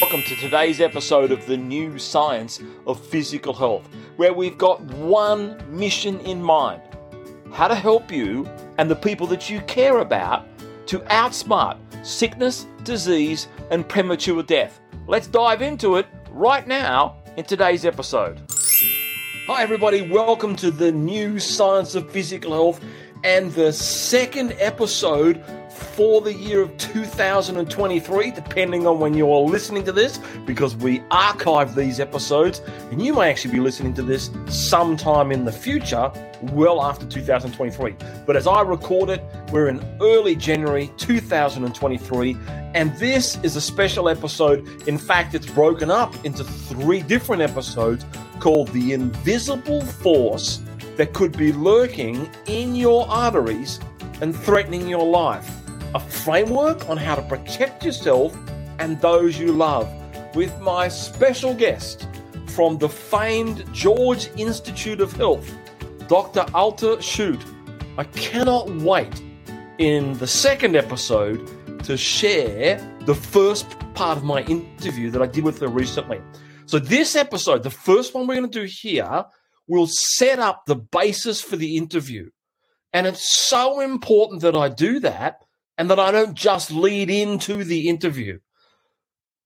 Welcome to today's episode of the new science of physical health, where we've got one mission in mind how to help you and the people that you care about to outsmart sickness, disease, and premature death. Let's dive into it right now in today's episode. Hi, everybody, welcome to the new science of physical health and the second episode for the year of 2023, depending on when you're listening to this, because we archive these episodes, and you may actually be listening to this sometime in the future, well after 2023. But as I record it, we're in early January 2023, and this is a special episode. In fact, it's broken up into three different episodes called The Invisible Force That Could Be Lurking in Your Arteries and Threatening Your Life a framework on how to protect yourself and those you love with my special guest from the famed George Institute of Health, Dr. Alta Schutte. I cannot wait in the second episode to share the first part of my interview that I did with her recently. So, this episode, the first one we're going to do here, will set up the basis for the interview. And it's so important that I do that and that I don't just lead into the interview.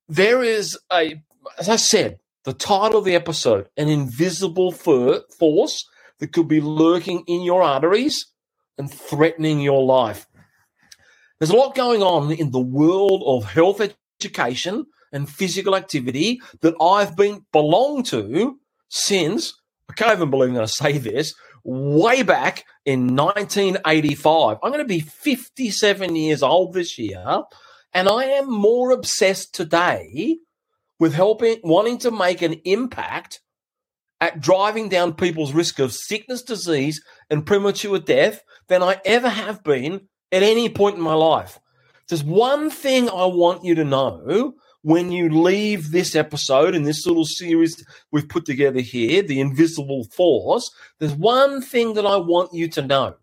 There is a, as I said, the title of the episode, an invisible force that could be lurking in your arteries and threatening your life. There's a lot going on in the world of health education and physical activity that I've been belonged to since I can't even believe I'm going to say this way back in 1985. I'm going to be 57 years old this year, and I am more obsessed today with helping, wanting to make an impact at driving down people's risk of sickness, disease, and premature death than I ever have been at any point in my life. There's one thing I want you to know when you leave this episode and this little series we've put together here, The Invisible Force, there's one thing that I want you to know.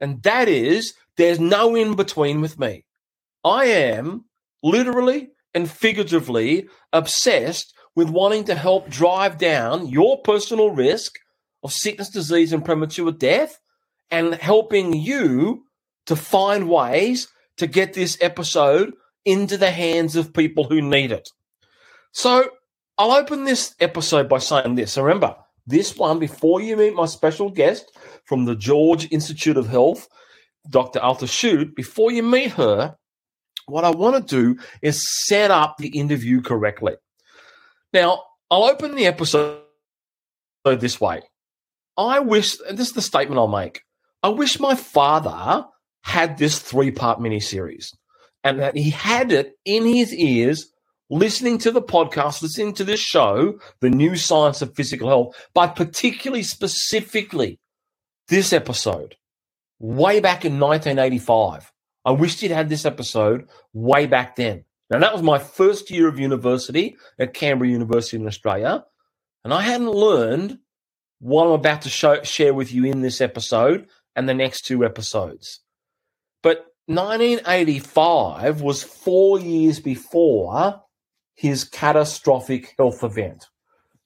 And that is there's no in between with me. I am literally and figuratively obsessed with wanting to help drive down your personal risk of sickness, disease, and premature death and helping you to find ways to get this episode into the hands of people who need it. So I'll open this episode by saying this. Remember, this one, before you meet my special guest from the George Institute of Health, Dr. Alta Schutte, before you meet her, what I want to do is set up the interview correctly. Now, I'll open the episode this way. I wish, and this is the statement I'll make. I wish my father had this three part miniseries and that he had it in his ears listening to the podcast, listening to this show, The New Science of Physical Health, but particularly specifically this episode way back in 1985. I wished he'd had this episode way back then. Now, that was my first year of university at Canberra University in Australia, and I hadn't learned what I'm about to show, share with you in this episode and the next two episodes. But 1985 was four years before his catastrophic health event.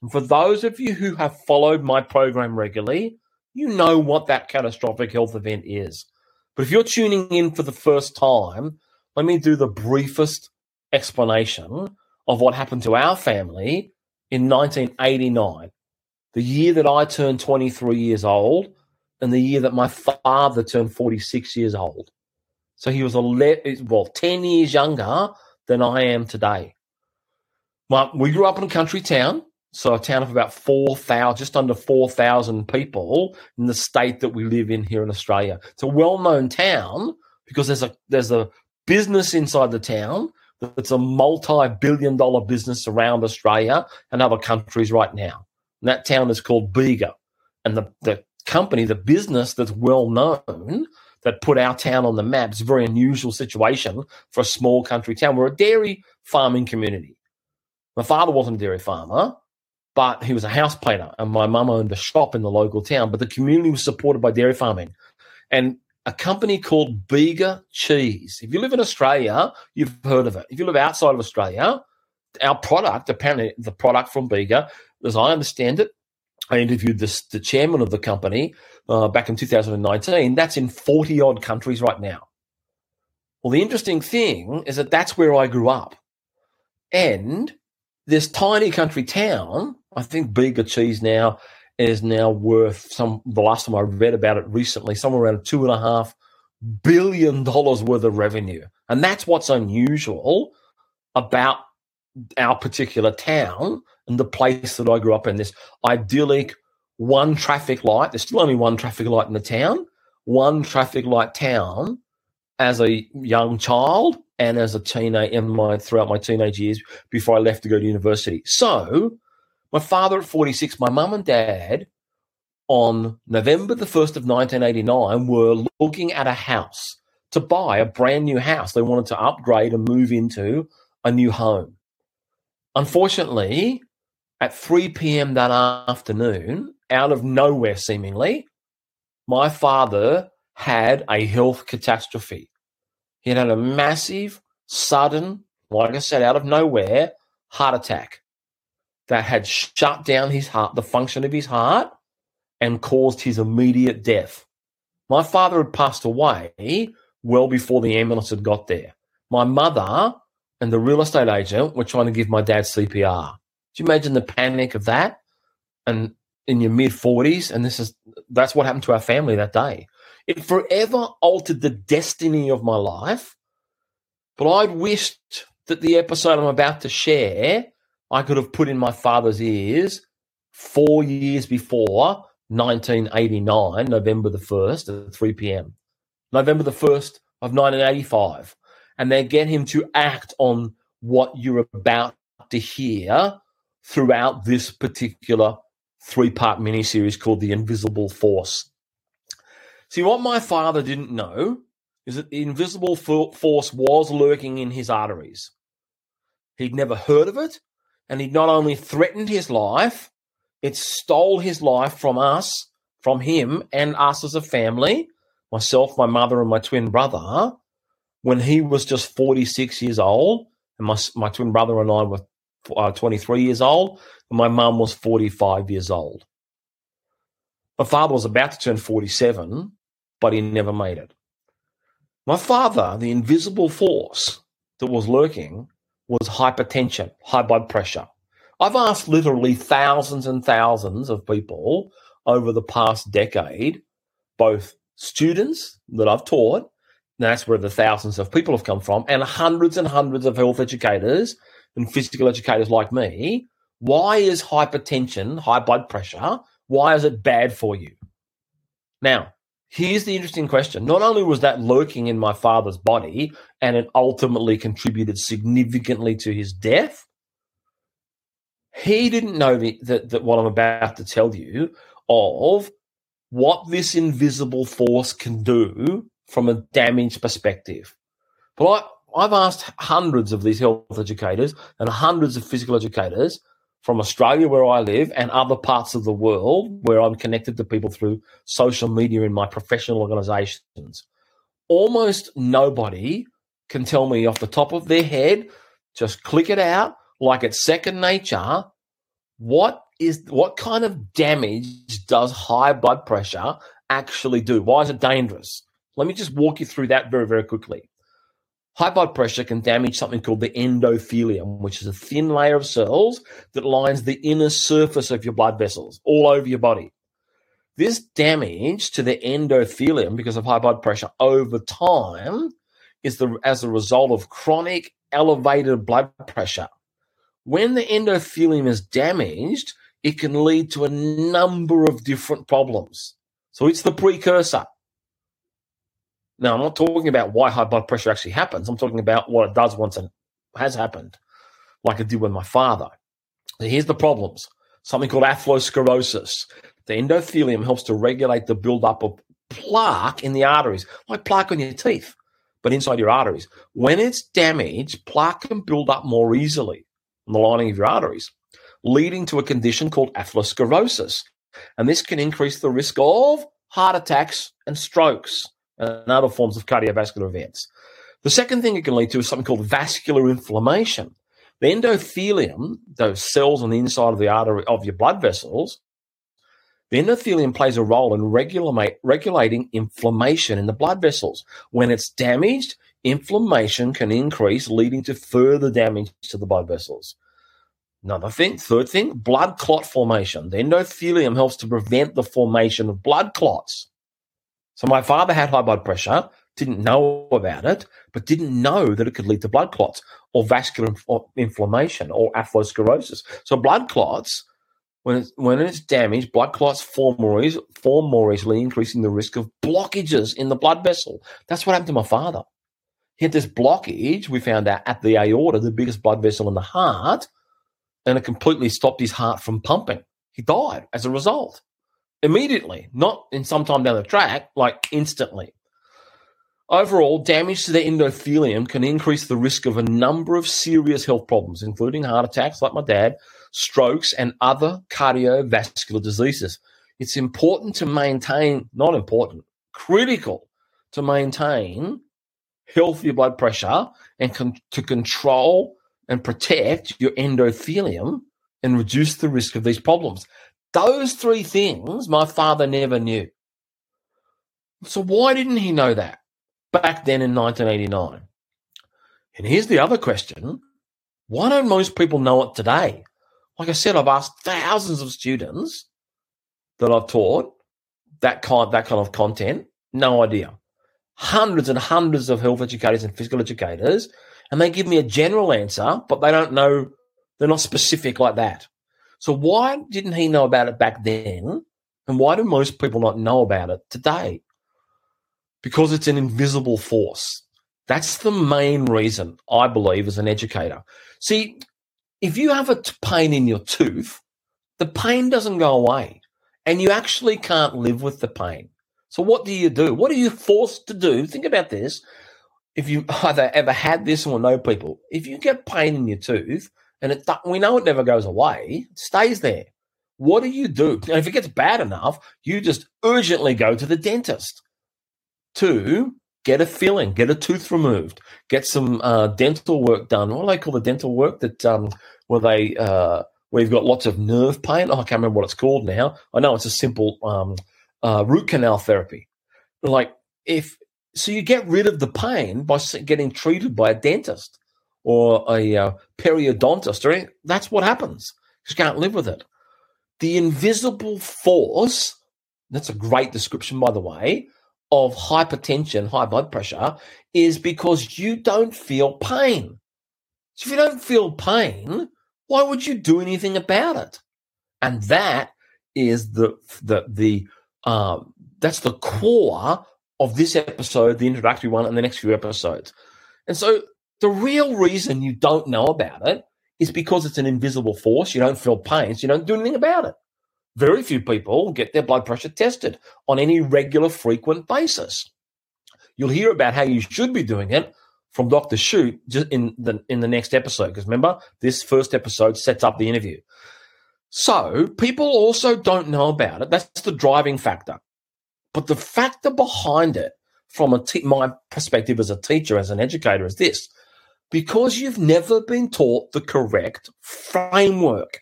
And for those of you who have followed my program regularly, you know what that catastrophic health event is. But if you're tuning in for the first time, let me do the briefest explanation of what happened to our family in 1989, the year that I turned 23 years old and the year that my father turned 46 years old. So he was 11, well, 10 years younger than I am today. Well, we grew up in a country town, so a town of about 4,000, just under 4,000 people in the state that we live in here in Australia. It's a well-known town because there's a there's a business inside the town that's a multi-billion dollar business around Australia and other countries right now. And that town is called Bega. And the, the company, the business that's well known that put our town on the map. It's a very unusual situation for a small country town. We're a dairy farming community. My father wasn't a dairy farmer, but he was a house painter, and my mum owned a shop in the local town. But the community was supported by dairy farming. And a company called Bega Cheese. If you live in Australia, you've heard of it. If you live outside of Australia, our product, apparently the product from Bega, as I understand it, I interviewed this, the chairman of the company uh, back in 2019. That's in 40 odd countries right now. Well, the interesting thing is that that's where I grew up. And this tiny country town, I think Bega cheese now is now worth some, the last time I read about it recently, somewhere around two and a half billion dollars worth of revenue. And that's what's unusual about our particular town and the place that I grew up in. This idyllic one traffic light. There's still only one traffic light in the town. One traffic light town as a young child and as a teenager in my throughout my teenage years before I left to go to university. So, my father at 46, my mum and dad on November the 1st of 1989 were looking at a house to buy a brand new house. They wanted to upgrade and move into a new home. Unfortunately, at 3 p.m. that afternoon, out of nowhere seemingly, my father had a health catastrophe. He had had a massive, sudden, like I said, out of nowhere, heart attack that had shut down his heart, the function of his heart, and caused his immediate death. My father had passed away well before the ambulance had got there. My mother and the real estate agent were trying to give my dad CPR. Do you imagine the panic of that? And in your mid 40s, and this is that's what happened to our family that day. It forever altered the destiny of my life. But I'd wished that the episode I'm about to share, I could have put in my father's ears four years before 1989, November the 1st at 3 p.m. November the 1st of 1985. And then get him to act on what you're about to hear throughout this particular three part miniseries called The Invisible Force. See, what my father didn't know is that the invisible force was lurking in his arteries. He'd never heard of it, and he'd not only threatened his life, it stole his life from us, from him and us as a family, myself, my mother, and my twin brother, when he was just 46 years old, and my, my twin brother and I were uh, 23 years old, and my mum was 45 years old. My father was about to turn 47, but he never made it. My father, the invisible force that was lurking, was hypertension, high blood pressure. I've asked literally thousands and thousands of people over the past decade, both students that I've taught, that's where the thousands of people have come from, and hundreds and hundreds of health educators and physical educators like me, why is hypertension, high blood pressure, why is it bad for you? Now, here's the interesting question. Not only was that lurking in my father's body and it ultimately contributed significantly to his death, he didn't know the, that, that what I'm about to tell you of what this invisible force can do from a damage perspective. But I, I've asked hundreds of these health educators and hundreds of physical educators from Australia, where I live, and other parts of the world where I'm connected to people through social media in my professional organizations. Almost nobody can tell me off the top of their head, just click it out like it's second nature. What is what kind of damage does high blood pressure actually do? Why is it dangerous? Let me just walk you through that very, very quickly. High blood pressure can damage something called the endothelium, which is a thin layer of cells that lines the inner surface of your blood vessels all over your body. This damage to the endothelium because of high blood pressure over time is the, as a result of chronic elevated blood pressure. When the endothelium is damaged, it can lead to a number of different problems. So it's the precursor. Now, I'm not talking about why high blood pressure actually happens. I'm talking about what it does once it has happened, like it did with my father. So here's the problems something called atherosclerosis. The endothelium helps to regulate the buildup of plaque in the arteries, like plaque on your teeth, but inside your arteries. When it's damaged, plaque can build up more easily in the lining of your arteries, leading to a condition called atherosclerosis. And this can increase the risk of heart attacks and strokes and other forms of cardiovascular events. The second thing it can lead to is something called vascular inflammation. The endothelium, those cells on the inside of the artery of your blood vessels, the endothelium plays a role in regulate, regulating inflammation in the blood vessels. When it's damaged, inflammation can increase, leading to further damage to the blood vessels. Another thing, third thing, blood clot formation. The endothelium helps to prevent the formation of blood clots. So my father had high blood pressure, didn't know about it, but didn't know that it could lead to blood clots or vascular inflammation or atherosclerosis. So blood clots when it's, when it's damaged, blood clots form more, form more easily, increasing the risk of blockages in the blood vessel. That's what happened to my father. He had this blockage, we found out, at the aorta, the biggest blood vessel in the heart, and it completely stopped his heart from pumping. He died as a result. Immediately, not in some time down the track, like instantly. Overall, damage to the endothelium can increase the risk of a number of serious health problems, including heart attacks, like my dad, strokes, and other cardiovascular diseases. It's important to maintain, not important, critical to maintain healthy blood pressure and con- to control and protect your endothelium and reduce the risk of these problems. Those three things my father never knew. So why didn't he know that back then in 1989? And here's the other question. Why don't most people know it today? Like I said, I've asked thousands of students that I've taught that kind that kind of content. No idea. Hundreds and hundreds of health educators and physical educators, and they give me a general answer, but they don't know. They're not specific like that. So why didn't he know about it back then, and why do most people not know about it today? Because it's an invisible force. That's the main reason I believe as an educator. See, if you have a t- pain in your tooth, the pain doesn't go away and you actually can't live with the pain. So what do you do? What are you forced to do? Think about this. If you either ever had this or know people, if you get pain in your tooth and it, we know it never goes away, it stays there. What do you do? And if it gets bad enough, you just urgently go to the dentist to get a filling, get a tooth removed, get some uh, dental work done. What do they call the dental work that um, where they uh, where you've got lots of nerve pain? Oh, I can't remember what it's called now. I know it's a simple um, uh, root canal therapy. Like if so, you get rid of the pain by getting treated by a dentist or a uh, periodontist, or anything. that's what happens. You can't live with it. The invisible force. That's a great description, by the way of hypertension, high blood pressure, is because you don't feel pain. So if you don't feel pain, why would you do anything about it? And that is the the the um, that's the core of this episode, the introductory one, and the next few episodes. And so the real reason you don't know about it is because it's an invisible force. You don't feel pain, so you don't do anything about it. Very few people get their blood pressure tested on any regular, frequent basis. You'll hear about how you should be doing it from Dr. Schutte in the in the next episode. Because remember, this first episode sets up the interview. So people also don't know about it. That's the driving factor. But the factor behind it, from a my perspective as a teacher, as an educator, is this: because you've never been taught the correct framework.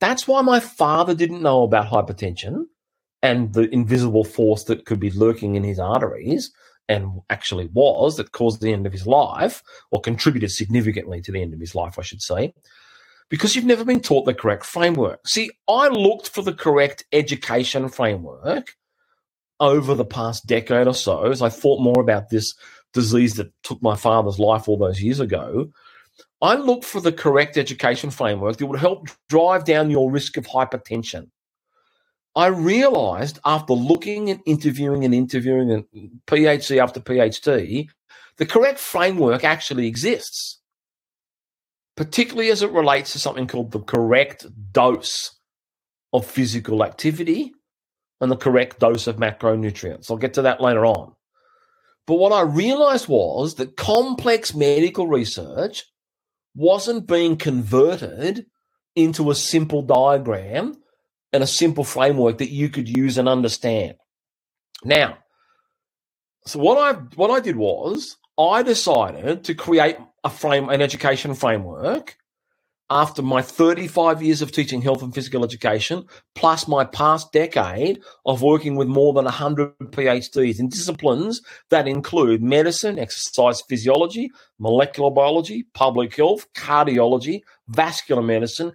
That's why my father didn't know about hypertension and the invisible force that could be lurking in his arteries and actually was that caused the end of his life or contributed significantly to the end of his life, I should say, because you've never been taught the correct framework. See, I looked for the correct education framework over the past decade or so as I thought more about this disease that took my father's life all those years ago. I look for the correct education framework that would help drive down your risk of hypertension. I realized after looking and interviewing and interviewing and PhD after PhD, the correct framework actually exists, particularly as it relates to something called the correct dose of physical activity and the correct dose of macronutrients. I'll get to that later on. But what I realized was that complex medical research wasn't being converted into a simple diagram and a simple framework that you could use and understand. Now, so what I what I did was I decided to create a frame an education framework after my 35 years of teaching health and physical education, plus my past decade of working with more than 100 PhDs in disciplines that include medicine, exercise physiology, molecular biology, public health, cardiology, vascular medicine,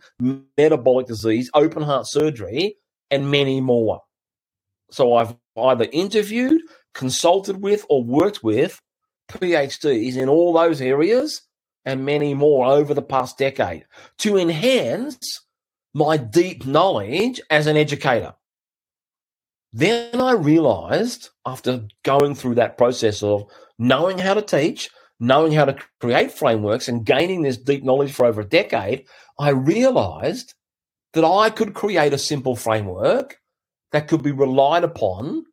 metabolic disease, open heart surgery, and many more. So I've either interviewed, consulted with, or worked with PhDs in all those areas and many more over the past decade to enhance my deep knowledge as an educator. Then I realized after going through that process of knowing how to teach, knowing how to create frameworks, and gaining this deep knowledge for over a decade, I realized that I could create a simple framework that could be relied upon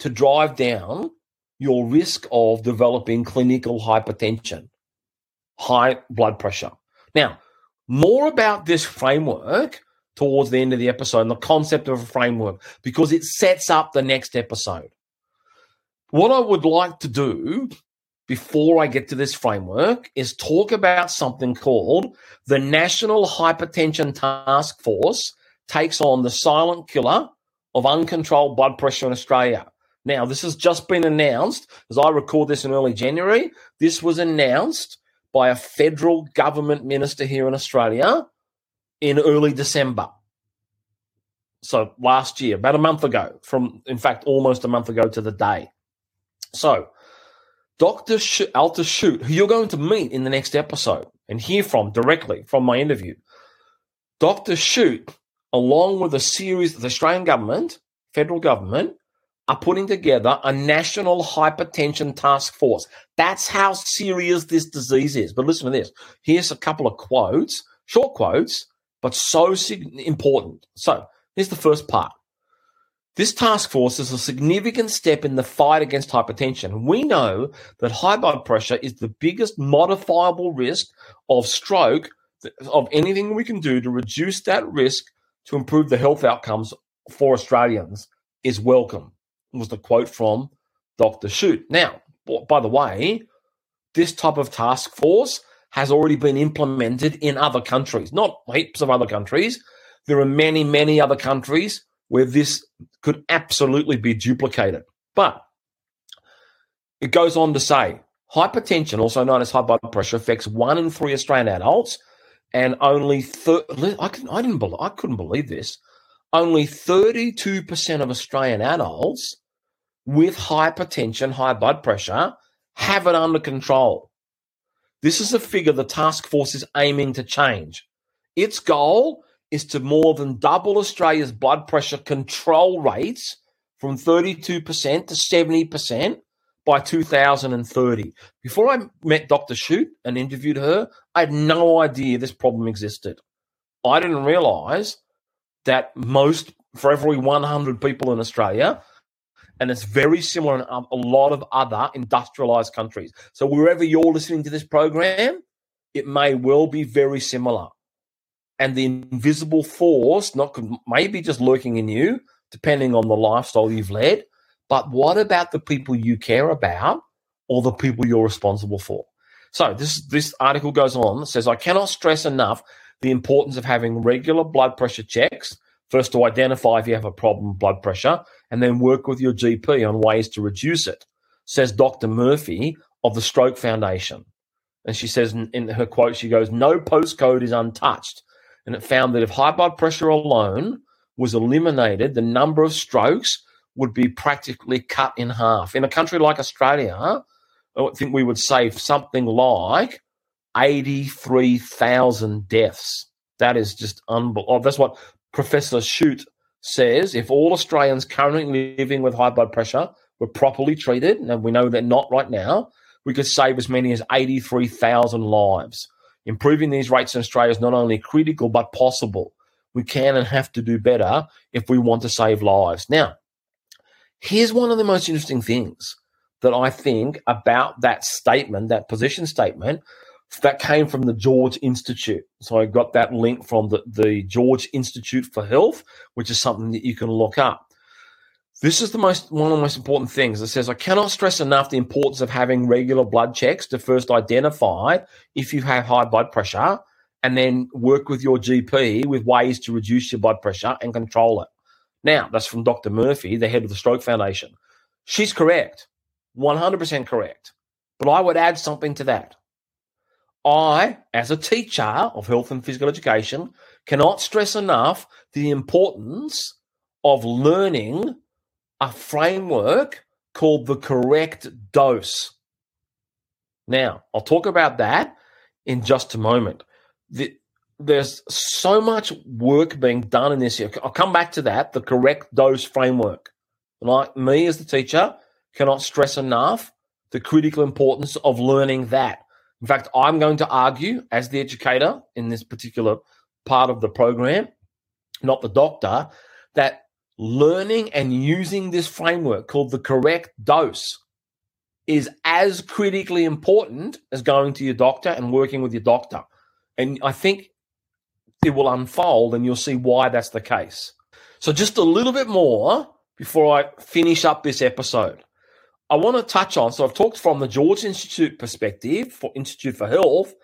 to drive down your risk of developing clinical hypertension high blood pressure. Now, more about this framework towards the end of the episode and the concept of a framework because it sets up the next episode. What I would like to do before I get to this framework is talk about something called the National Hypertension Task Force takes on the silent killer of uncontrolled blood pressure in Australia. Now, this has just been announced as I record this in early January. This was announced by a federal government minister here in Australia in early December. So last year, about a month ago, from in fact almost a month ago to the day. So Dr. Sh- Alta Schutte, who you're going to meet in the next episode and hear from directly from my interview, Dr. Schutte, along with a series of the Australian government, federal government, are putting together a national hypertension task force. That's how serious this disease is. But listen to this. Here's a couple of quotes, short quotes, but so important. So here's the first part. This task force is a significant step in the fight against hypertension. We know that high blood pressure is the biggest modifiable risk of stroke of anything we can do to reduce that risk to improve the health outcomes for Australians is welcome was the quote from Dr. Schutte. Now, by the way, this type of task force has already been implemented in other countries, not heaps of other countries. There are many, many other countries where this could absolutely be duplicated. But it goes on to say hypertension, also known as high blood pressure, affects one in three Australian adults, and only thir- I, can, I didn't believe, I couldn't believe this. Only 32% of Australian adults with hypertension, high blood pressure, have it under control. This is a figure the task force is aiming to change. Its goal is to more than double Australia's blood pressure control rates from 32% to 70% by 2030. Before I met Dr. Schutte and interviewed her, I had no idea this problem existed. I didn't realize that most, for every 100 people in Australia, and it's very similar in um, a lot of other industrialized countries. So wherever you're listening to this program, it may well be very similar. And the invisible force, not maybe just lurking in you, depending on the lifestyle you've led. But what about the people you care about or the people you're responsible for? So this this article goes on. Says, I cannot stress enough the importance of having regular blood pressure checks First, to identify if you have a problem blood pressure, and then work with your GP on ways to reduce it, says Dr. Murphy of the Stroke Foundation. And she says in, in her quote, she goes, No postcode is untouched. And it found that if high blood pressure alone was eliminated, the number of strokes would be practically cut in half. In a country like Australia, I think we would save something like 83,000 deaths. That is just unbelievable. Oh, that's what Professor Schutte says if all Australians currently living with high blood pressure were properly treated, and we know they're not right now, we could save as many as 83,000 lives. Improving these rates in Australia is not only critical but possible. We can and have to do better if we want to save lives. Now, here's one of the most interesting things that I think about that statement, that position statement, that came from the George Institute. So I got that link from the, the George Institute for Health, which is something that you can look up. This is the most one of the most important things. It says I cannot stress enough the importance of having regular blood checks to first identify if you have high blood pressure and then work with your GP with ways to reduce your blood pressure and control it. Now, that's from Dr. Murphy, the head of the Stroke Foundation. She's correct, 100% correct. But I would add something to that. I, as a teacher of health and physical education, cannot stress enough the importance of learning a framework called the correct dose. Now, I'll talk about that in just a moment. The, there's so much work being done in this. I'll come back to that, the correct dose framework. Like me as the teacher, cannot stress enough the critical importance of learning that. In fact, I'm going to argue as the educator in this particular part of the program, not the doctor, that learning and using this framework called the correct dose is as critically important as going to your doctor and working with your doctor. And I think it will unfold and you'll see why that's the case. So, just a little bit more before I finish up this episode. I want to touch on, so I've talked from the George Institute perspective for Institute for Health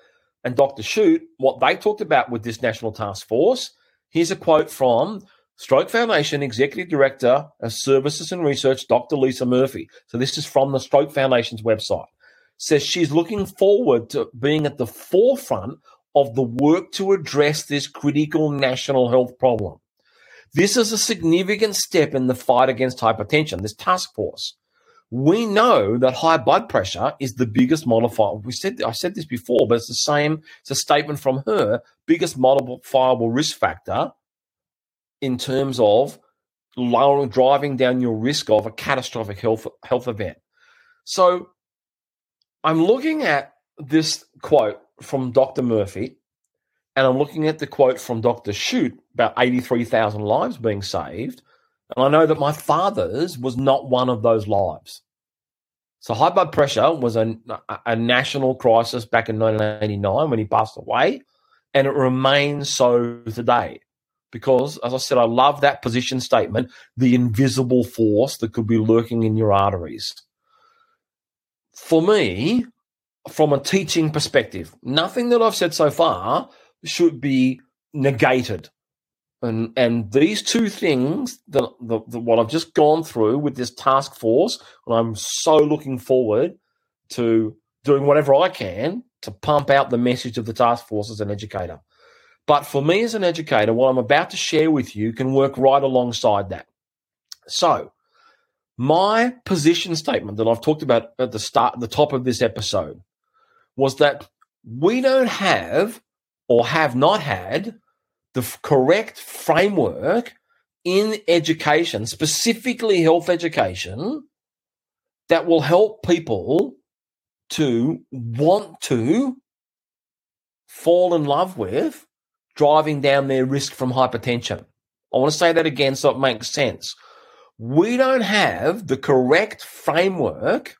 and Dr. Schutte, what they talked about with this national task force. Here's a quote from Stroke Foundation Executive Director of Services and Research, Dr. Lisa Murphy. So this is from the Stroke Foundation's website. Says she's looking forward to being at the forefront of the work to address this critical national health problem. This is a significant step in the fight against hypertension, this task force. We know that high blood pressure is the biggest modifier. We said I said this before, but it's the same. It's a statement from her. Biggest modifiable risk factor in terms of lowering, driving down your risk of a catastrophic health health event. So, I'm looking at this quote from Dr. Murphy, and I'm looking at the quote from Dr. Schutte about 83,000 lives being saved. And I know that my father's was not one of those lives. So high blood pressure was a, a national crisis back in 1989 when he passed away, and it remains so today because, as I said, I love that position statement the invisible force that could be lurking in your arteries. For me, from a teaching perspective, nothing that I've said so far should be negated. And, and these two things, that, the, the, what I've just gone through with this task force, and I'm so looking forward to doing whatever I can to pump out the message of the task force as an educator. But for me as an educator, what I'm about to share with you can work right alongside that. So, my position statement that I've talked about at the start, the top of this episode, was that we don't have or have not had the correct framework in education, specifically health education, that will help people to want to fall in love with driving down their risk from hypertension. I want to say that again so it makes sense. We don't have the correct framework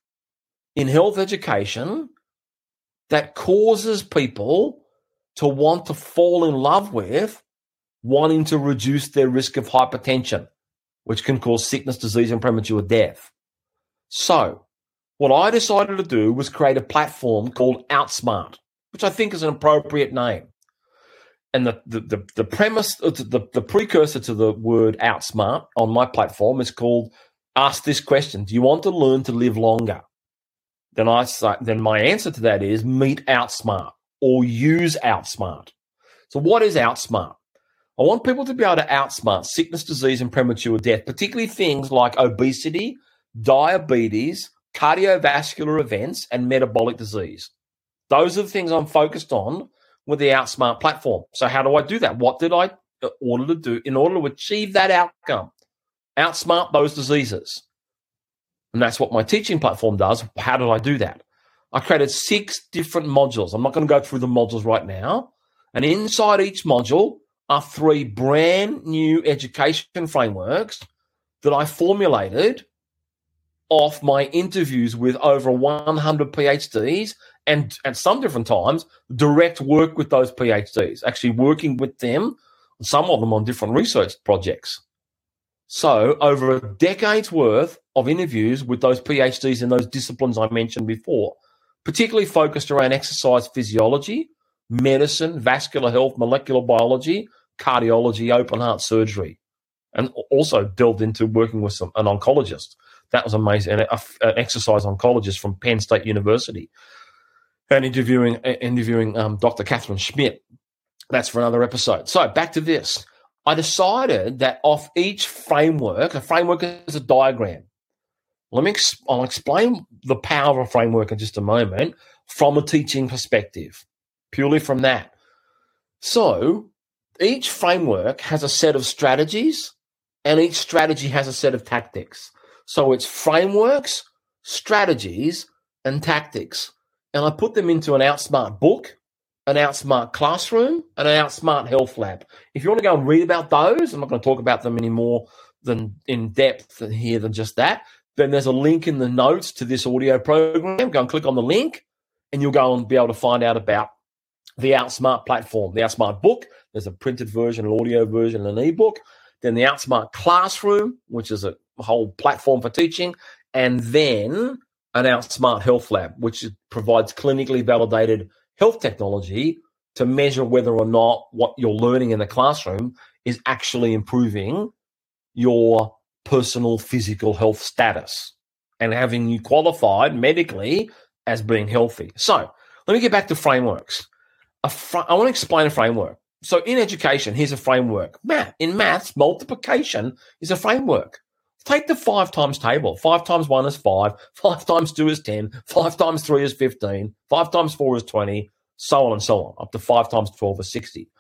in health education that causes people to want to fall in love with wanting to reduce their risk of hypertension, which can cause sickness, disease, and premature death. So, what I decided to do was create a platform called Outsmart, which I think is an appropriate name and the, the, the, the premise, uh, the, the precursor to the word outsmart on my platform is called ask this question Do you want to learn to live longer? Then I then my answer to that is meet outsmart or use outsmart. So what is outsmart? I want people to be able to outsmart sickness, disease, and premature death, particularly things like obesity, diabetes, cardiovascular events, and metabolic disease. Those are the things I'm focused on with the Outsmart platform. So how do I do that? What did I order to do in order to achieve that outcome? Outsmart those diseases. And that's what my teaching platform does. How did I do that? I created six different modules. I'm not going to go through the modules right now. And inside each module are three brand new education frameworks that I formulated off my interviews with over 100 PhDs and at some different times direct work with those PhDs, actually working with them, some of them on different research projects. So, over a decade's worth of interviews with those PhDs in those disciplines I mentioned before, particularly focused around exercise physiology, medicine, vascular health, molecular biology, cardiology, open heart surgery, and also delved into working with some, an oncologist. That was amazing. An, an exercise oncologist from Penn State University, and interviewing interviewing um, Dr. Kathryn Schmitz. That's for another episode. So back to this. I decided that off each framework, a framework is a diagram. Let me. I'll explain the power of a framework in just a moment from a teaching perspective, purely from that. So each framework has a set of strategies, and each strategy has a set of tactics. So it's frameworks, strategies, and tactics. And I put them into an Outsmart book, an Outsmart classroom, and an Outsmart health lab. If you want to go and read about those, I'm not going to talk about them any more than in depth here than just that. Then there's a link in the notes to this audio program. Go and click on the link, and you'll go and be able to find out about the Outsmart platform, the Outsmart book. There's a printed version, an audio version, and an ebook. Then the Outsmart classroom, which is a whole platform for teaching, and then an Outsmart Health Lab, which provides clinically validated health technology to measure whether or not what you're learning in the classroom is actually improving your personal physical health status and having you qualified medically as being healthy. So let me get back to frameworks. Fr- I want to explain a framework. So in education, here's a framework. Math in maths, multiplication is a framework. Take the five times table. Five times one is five. Five times two is 10. Five times three is 15. Five times four is 20. So on and so on. Up to five times 12 is 60.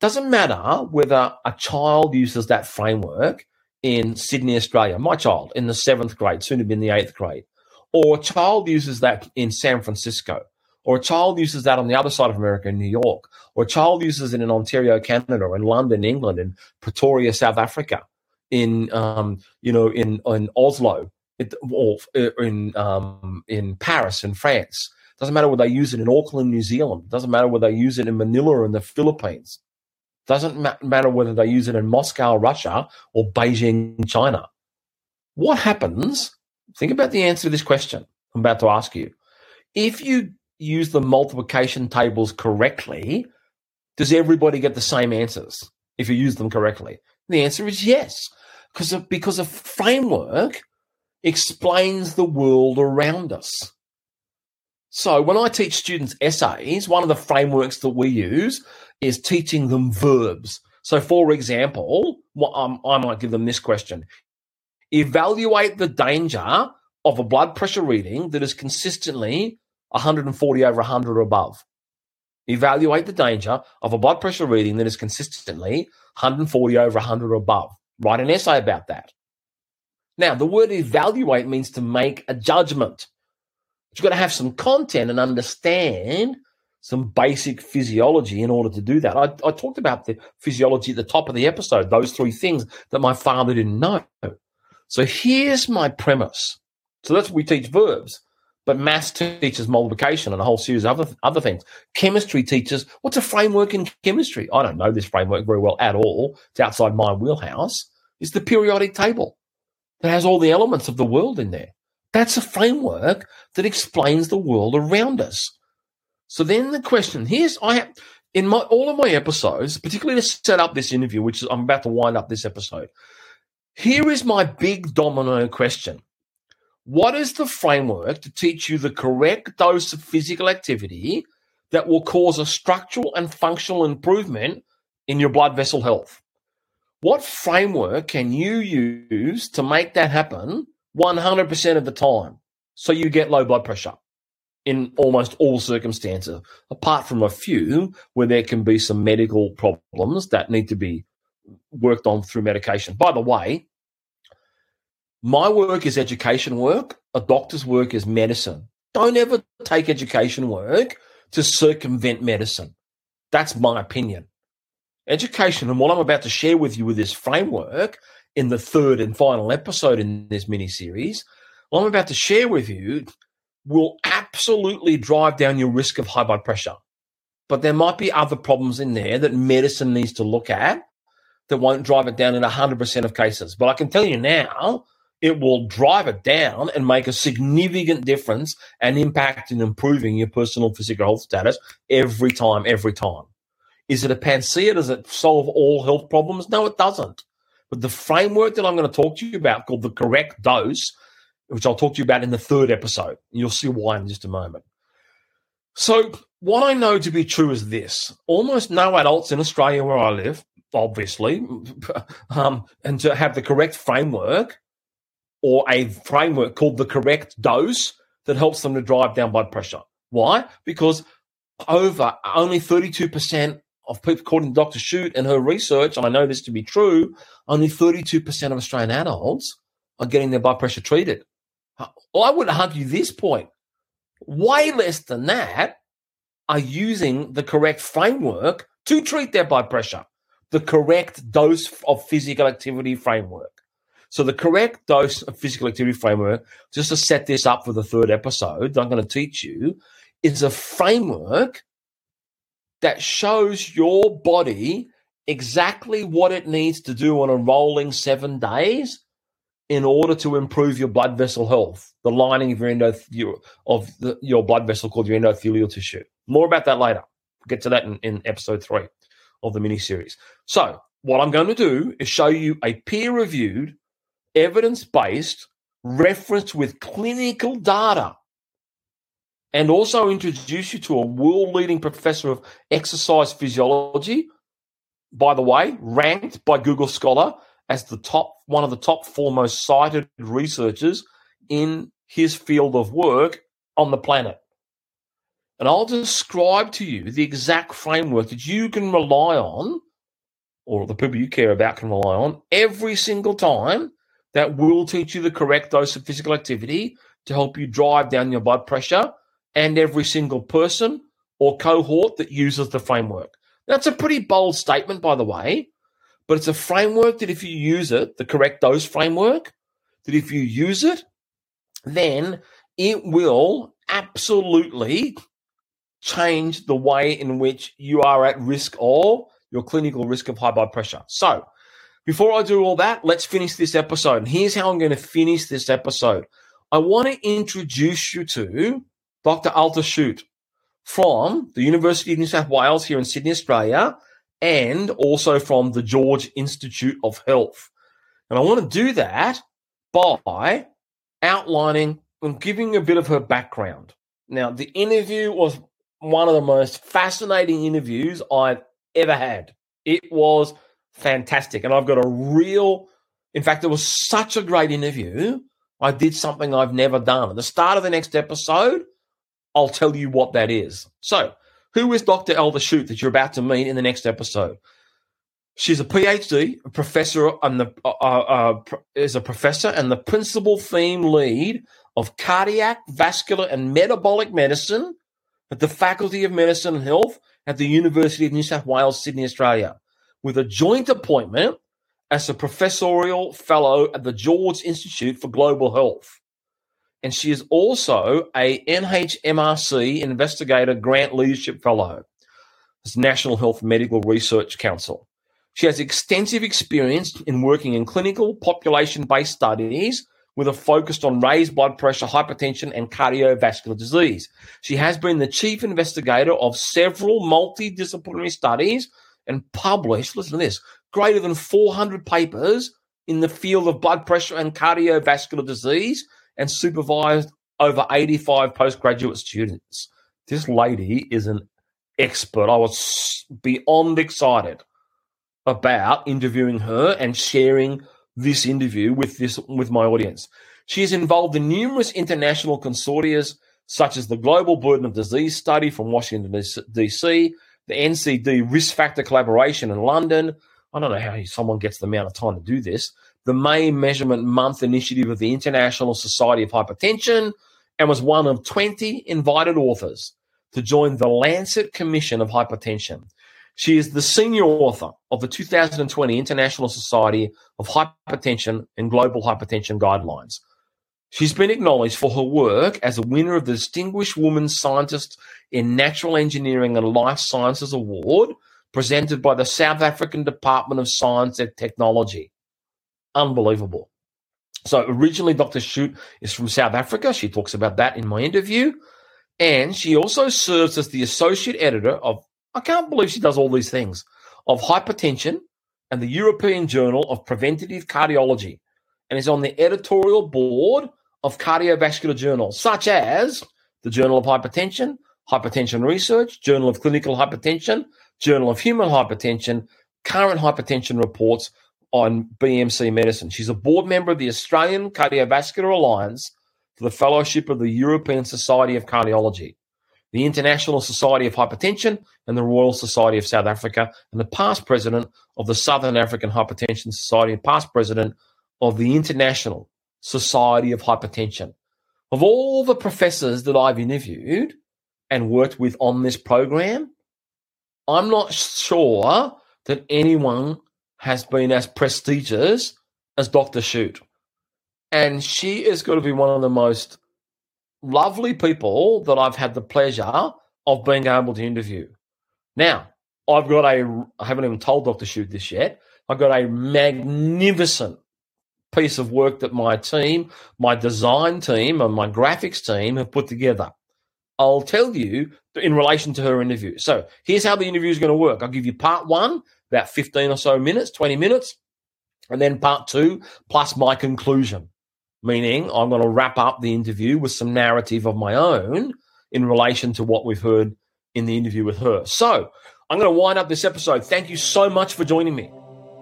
Doesn't matter whether a child uses that framework in Sydney, Australia, my child in the seventh grade, soon to be in the eighth grade, or a child uses that in San Francisco, or a child uses that on the other side of America in New York, or a child uses it in Ontario, Canada, or in London, England, in Pretoria, South Africa in um, you know in in Oslo or in um, in Paris in France. Doesn't matter whether they use it in Auckland, New Zealand. Doesn't matter whether they use it in Manila or in the Philippines. Doesn't ma- matter whether they use it in Moscow, Russia, or Beijing, China. What happens? Think about the answer to this question I'm about to ask you. If you use the multiplication tables correctly, does everybody get the same answers if you use them correctly? The answer is yes, because because a framework explains the world around us. So when I teach students essays, one of the frameworks that we use is teaching them verbs. So, for example, um, I might give them this question: Evaluate the danger of a blood pressure reading that is consistently 140 over 100 or above. Evaluate the danger of a blood pressure reading that is consistently 140 over 100 or above. Write an essay about that. Now, the word evaluate means to make a judgment. You've got to have some content and understand some basic physiology in order to do that. I, I talked about the physiology at the top of the episode, those three things that my father didn't know. So here's my premise. So that's what we teach verbs. But maths teaches multiplication and a whole series of other, other things. Chemistry teaches what's a framework in chemistry? I don't know this framework very well at all. It's outside my wheelhouse. It's the periodic table that has all the elements of the world in there. That's a framework that explains the world around us. So then the question here's I have in my all of my episodes, particularly to set up this interview, which is, I'm about to wind up this episode. Here is my big domino question. What is the framework to teach you the correct dose of physical activity that will cause a structural and functional improvement in your blood vessel health? What framework can you use to make that happen 100% of the time so you get low blood pressure in almost all circumstances, apart from a few where there can be some medical problems that need to be worked on through medication? By the way, my work is education work. A doctor's work is medicine. Don't ever take education work to circumvent medicine. That's my opinion. Education and what I'm about to share with you with this framework in the third and final episode in this mini series, what I'm about to share with you will absolutely drive down your risk of high blood pressure. But there might be other problems in there that medicine needs to look at that won't drive it down in 100% of cases. But I can tell you now, it will drive it down and make a significant difference and impact in improving your personal physical health status every time, every time. Is it a panacea? Does it solve all health problems? No, it doesn't. But the framework that I'm going to talk to you about, called the correct dose, which I'll talk to you about in the third episode, you'll see why in just a moment. So, what I know to be true is this almost no adults in Australia where I live, obviously, um, and to have the correct framework or a framework called the correct dose that helps them to drive down blood pressure. Why? Because over only 32% of people, according to Dr. Schutte and her research, and I know this to be true, only 32% of Australian adults are getting their blood pressure treated. I would argue this point. Way less than that are using the correct framework to treat their blood pressure, the correct dose of physical activity framework. So, the correct dose of physical activity framework, just to set this up for the third episode, I'm going to teach you, is a framework that shows your body exactly what it needs to do on a rolling seven days in order to improve your blood vessel health, the lining of your endoth- of the, your blood vessel called your endothelial tissue. More about that later. We'll get to that in, in episode three of the mini series. So, what I'm going to do is show you a peer reviewed, evidence based reference with clinical data and also introduce you to a world leading professor of exercise physiology. By the way, ranked by Google Scholar as the top one of the top four most cited researchers in his field of work on the planet. And I'll describe to you the exact framework that you can rely on, or the people you care about can rely on, every single time that will teach you the correct dose of physical activity to help you drive down your blood pressure and every single person or cohort that uses the framework. That's a pretty bold statement, by the way, but it's a framework that if you use it, the correct dose framework, that if you use it, then it will absolutely change the way in which you are at risk or your clinical risk of high blood pressure. So, before I do all that, let's finish this episode. And here's how I'm going to finish this episode. I want to introduce you to Dr. Alta Schutte from the University of New South Wales here in Sydney, Australia, and also from the George Institute of Health. And I want to do that by outlining and giving a bit of her background. Now, the interview was one of the most fascinating interviews I've ever had. It was fantastic. And I've got a real, in fact, it was such a great interview. I did something I've never done. At the start of the next episode, I'll tell you what that is. So, who is Dr. Alta Schutte that you're about to meet in the next episode? She's a PhD, a professor, and the uh, uh, uh is a professor and the principal theme lead of cardiac, vascular, and metabolic medicine at the Faculty of Medicine and Health at the University of New South Wales, Sydney, Australia, with a joint appointment as a professorial fellow at the George Institute for Global Health and she is also a NHMRC Investigator Grant Leadership Fellow, National Health Medical Research Council. She has extensive experience in working in clinical population-based studies with a focus on raised blood pressure, hypertension, and cardiovascular disease. She has been the chief investigator of several multidisciplinary studies and published, listen to this, greater than 400 papers in the field of blood pressure and cardiovascular disease and supervised over 85 postgraduate students. This lady is an expert. I was beyond excited about interviewing her and sharing this interview with this with my audience. She is involved in numerous international consortia such as the Global Burden of Disease Study from Washington DC, the NCD Risk Factor Collaboration in London. I don't know how someone gets the amount of time to do this the May Measurement Month initiative of the International Society of Hypertension and was one of 20 invited authors to join the Lancet Commission of Hypertension. She is the senior author of the 2020 International Society of Hypertension and Global Hypertension Guidelines. She's been acknowledged for her work as a winner of the Distinguished Woman Scientist in Natural Engineering and Life Sciences Award presented by the South African Department of Science and Technology unbelievable. So originally, Dr. Schutte is from South Africa. She talks about that in my interview. And she also serves as the associate editor of, I can't believe she does all these things, of hypertension and the European Journal of Preventative Cardiology, and is on the editorial board of cardiovascular journals such as the Journal of Hypertension, Hypertension Research, Journal of Clinical Hypertension, Journal of Human Hypertension, Current Hypertension Reports on BMC Medicine. She's a board member of the Australian Cardiovascular Alliance for the Fellowship of the European Society of Cardiology, the International Society of Hypertension, and the Royal Society of South Africa, and the past president of the Southern African Hypertension Society and past president of the International Society of Hypertension. Of all the professors that I've interviewed and worked with on this program, I'm not sure that anyone has been as prestigious as Dr. Schutte. And she is going to be one of the most lovely people that I've had the pleasure of being able to interview. Now, I've got a, I haven't even told Dr. Schutte this yet. I've got a magnificent piece of work that my team, my design team, and my graphics team have put together. I'll tell you in relation to her interview. So here's how the interview is going to work. I'll give you part one, about 15 or so minutes, 20 minutes, and then part two, plus my conclusion, meaning I'm going to wrap up the interview with some narrative of my own in relation to what we've heard in the interview with her. So I'm going to wind up this episode. Thank you so much for joining me.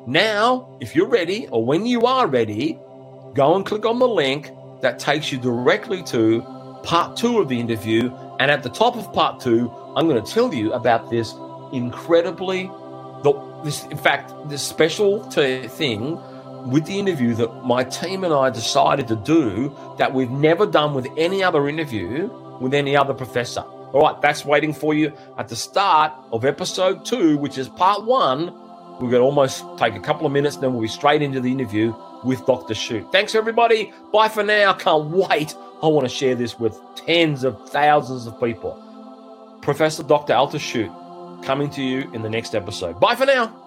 Now, if you're ready, or when you are ready, go and click on the link that takes you directly to part two of the interview. And at the top of part two, I'm going to tell you about this incredibly, this in fact, this special t- thing with the interview that my team and I decided to do that we've never done with any other interview with any other professor. All right, that's waiting for you at the start of episode two, which is part one we're going to almost take a couple of minutes, then we'll be straight into the interview with Dr. Schutte. Thanks, everybody. Bye for now. Can't wait. I want to share this with tens of thousands of people. Professor Dr. Alta Schutte coming to you in the next episode. Bye for now.